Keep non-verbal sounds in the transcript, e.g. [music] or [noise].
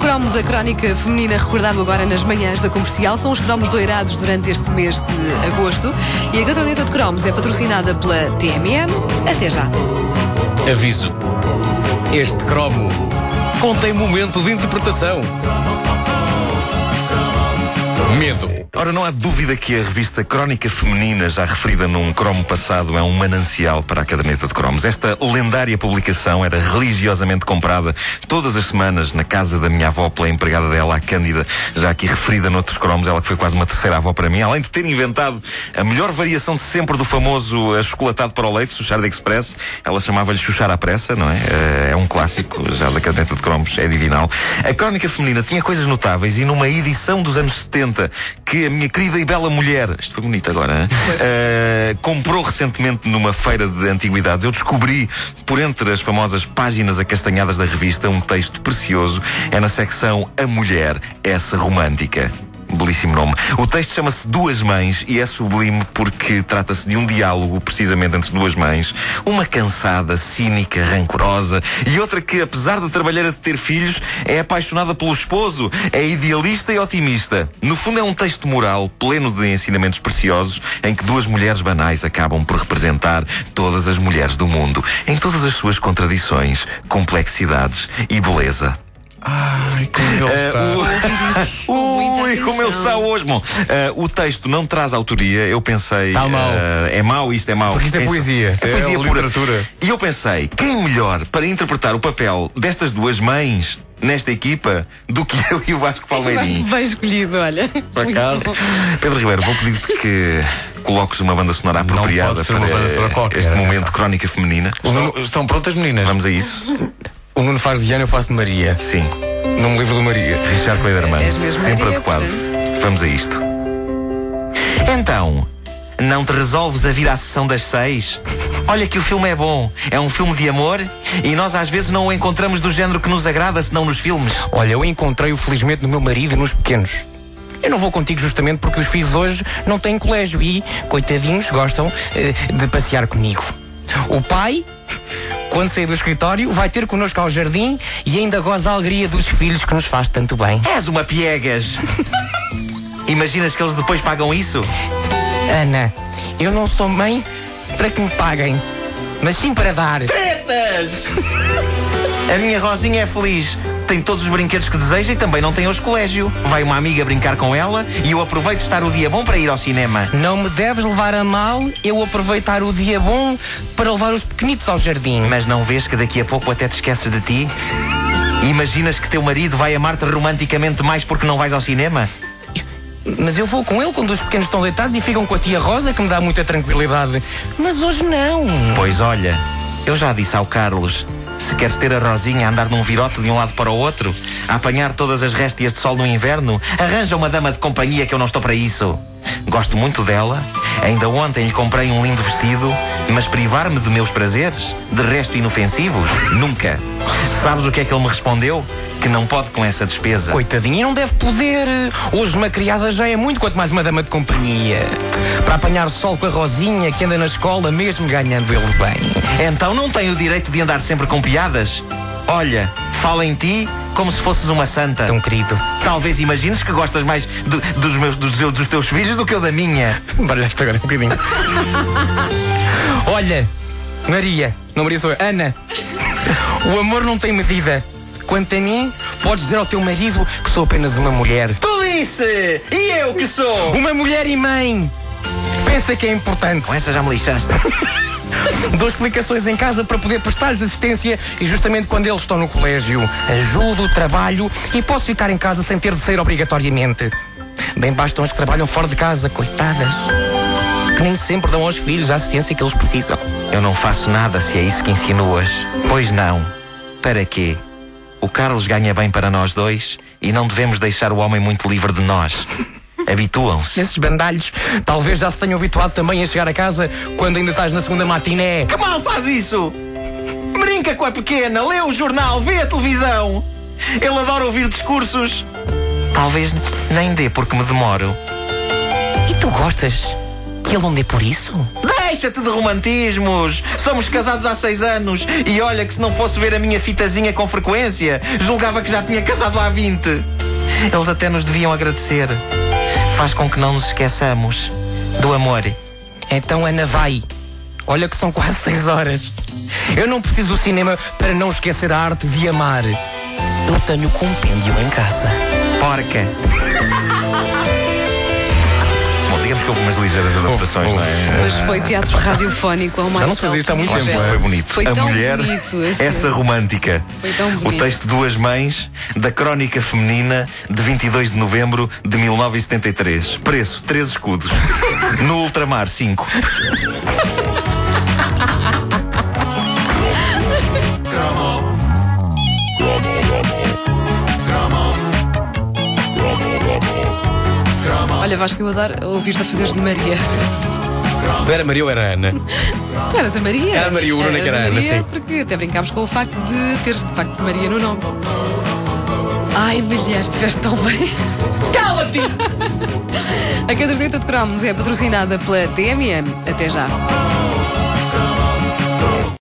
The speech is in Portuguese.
Cromo da crónica feminina recordado agora nas manhãs da comercial são os cromos doirados durante este mês de agosto e a caderneta de cromos é patrocinada pela TMN. Até já. Aviso: este cromo contém momento de interpretação. Medo. Ora, não há dúvida que a revista Crónica Feminina, já referida num cromo passado, é um manancial para a caderneta de cromos. Esta lendária publicação era religiosamente comprada todas as semanas na casa da minha avó pela empregada dela, a Cândida, já aqui referida noutros cromos, ela que foi quase uma terceira avó para mim, além de ter inventado a melhor variação de sempre do famoso achocolatado para o leite, Chuchar de Express. Ela chamava-lhe Chuchar à pressa, não é? É um clássico já da caderneta de cromos, é divinal. A Crónica Feminina tinha coisas notáveis e numa edição dos anos 70 que a minha querida e bela mulher, isto foi bonito agora, uh, comprou recentemente numa feira de antiguidades. Eu descobri, por entre as famosas páginas acastanhadas da revista, um texto precioso. É na secção A Mulher, essa romântica. Belíssimo nome. O texto chama-se Duas Mães e é sublime porque trata-se de um diálogo, precisamente entre duas mães. Uma cansada, cínica, rancorosa e outra que, apesar da trabalhar de ter filhos, é apaixonada pelo esposo, é idealista e otimista. No fundo, é um texto moral pleno de ensinamentos preciosos em que duas mulheres banais acabam por representar todas as mulheres do mundo, em todas as suas contradições, complexidades e beleza. Ai, como ele está. Uh, Ui, como ele está hoje. Bom, uh, o texto não traz autoria. Eu pensei. Está mau. uh, é mau, isto é mau. Porque isto é poesia. É poesia É pura. literatura. E eu pensei, quem melhor para interpretar o papel destas duas mães nesta equipa do que eu e o Vasco Palmeirinho? Bem escolhido, olha. Por acaso. Pedro Ribeiro, vou pedir-te que coloques uma banda sonora apropriada para sonora este momento crónica feminina. Estão, estão prontas, meninas? Vamos a isso? O Nuno faz de Ana, eu faço de Maria. Sim. Num livro do Maria. Richard Cleiderman. És mesmo Sempre Maria, adequado. portanto. Vamos a isto. Então, não te resolves a vir à sessão das seis? Olha que o filme é bom. É um filme de amor e nós às vezes não o encontramos do género que nos agrada, senão nos filmes. Olha, eu encontrei-o felizmente no meu marido e nos pequenos. Eu não vou contigo justamente porque os filhos hoje não têm colégio e, coitadinhos, gostam eh, de passear comigo. O pai, quando sair do escritório, vai ter connosco ao jardim e ainda goza a alegria dos filhos que nos faz tanto bem. És uma piegas. [laughs] Imaginas que eles depois pagam isso? Ana, eu não sou mãe para que me paguem, mas sim para dar. Tretas! [laughs] A minha Rosinha é feliz. Tem todos os brinquedos que deseja e também não tem hoje colégio. Vai uma amiga brincar com ela e eu aproveito estar o dia bom para ir ao cinema. Não me deves levar a mal eu aproveitar o dia bom para levar os pequenitos ao jardim. Mas não vês que daqui a pouco até te esqueces de ti? Imaginas que teu marido vai amar-te romanticamente mais porque não vais ao cinema? Mas eu vou com ele quando os pequenos estão deitados e ficam com a tia Rosa, que me dá muita tranquilidade. Mas hoje não. Pois olha, eu já disse ao Carlos: se queres ter a Rosinha a andar num virote de um lado para o outro, a apanhar todas as réstias de sol no inverno, arranja uma dama de companhia que eu não estou para isso. Gosto muito dela. Ainda ontem lhe comprei um lindo vestido, mas privar-me de meus prazeres, de resto inofensivos, nunca. Sabes o que é que ele me respondeu? Que não pode com essa despesa. Coitadinha, não deve poder. Hoje uma criada já é muito, quanto mais uma dama de companhia. Para apanhar sol com a Rosinha, que anda na escola, mesmo ganhando ele bem. Então não tenho o direito de andar sempre com piadas? Olha, fala em ti como se fosses uma santa. Tão querido. Talvez imagines que gostas mais do- dos, meus, dos, teus- dos teus filhos do que eu da minha. [laughs] Baralhaste agora um bocadinho. Olha, Maria, não Maria sou eu, Ana. O amor não tem medida. Quanto a mim, podes dizer ao teu marido que sou apenas uma mulher. Tu disse! E eu que sou? Uma mulher e mãe! Pensa que é importante. Com essa já me lixaste. [laughs] [laughs] Dou explicações em casa para poder prestar-lhes assistência e justamente quando eles estão no colégio. Ajudo, trabalho e posso ficar em casa sem ter de sair obrigatoriamente. Bem bastam as que trabalham fora de casa, coitadas. Nem sempre dão aos filhos a assistência que eles precisam. Eu não faço nada se é isso que insinuas. Pois não. Para quê? O Carlos ganha bem para nós dois e não devemos deixar o homem muito livre de nós. Habituam-se. Esses bandalhos talvez já se tenham habituado também a chegar a casa quando ainda estás na segunda matiné. Que mal faz isso? Brinca com a pequena, lê o jornal, vê a televisão. Ele adora ouvir discursos. Talvez nem dê porque me demoro. Tu gostas que ele não dê por isso? Deixa-te de romantismos! Somos casados há seis anos e olha que se não fosse ver a minha fitazinha com frequência, julgava que já tinha casado há 20. Eles até nos deviam agradecer. Faz com que não nos esqueçamos do amor. Então, Ana, vai. Olha que são quase [laughs] seis horas. Eu não preciso do cinema para não esquecer a arte de amar. Eu tenho compêndio em casa. Porca! [laughs] Digamos que houve umas ligeiras adaptações, não é? Mas foi teatro radiofónico ao mais Já não se fazia isto há muito tempo. Foi bonito. Foi a tão mulher, bonito. essa romântica. Foi tão O bonito. texto Duas Mães, da Crónica Feminina, de 22 de novembro de 1973. Preço: 13 escudos. No ultramar, 5. [laughs] Olha, Vasco, eu vou dar a ouvir-te a fazeres de Maria. Tu era Maria ou era Ana? Tu eras a Maria. Era a Maria, o Bruno é que era a a Ana, Maria, sim. porque até brincámos com o facto de teres de facto Maria no nome. Ai, mulher, estiveste tão bem. Cala-te! A caderneta de cromos é patrocinada pela TMN. Até já.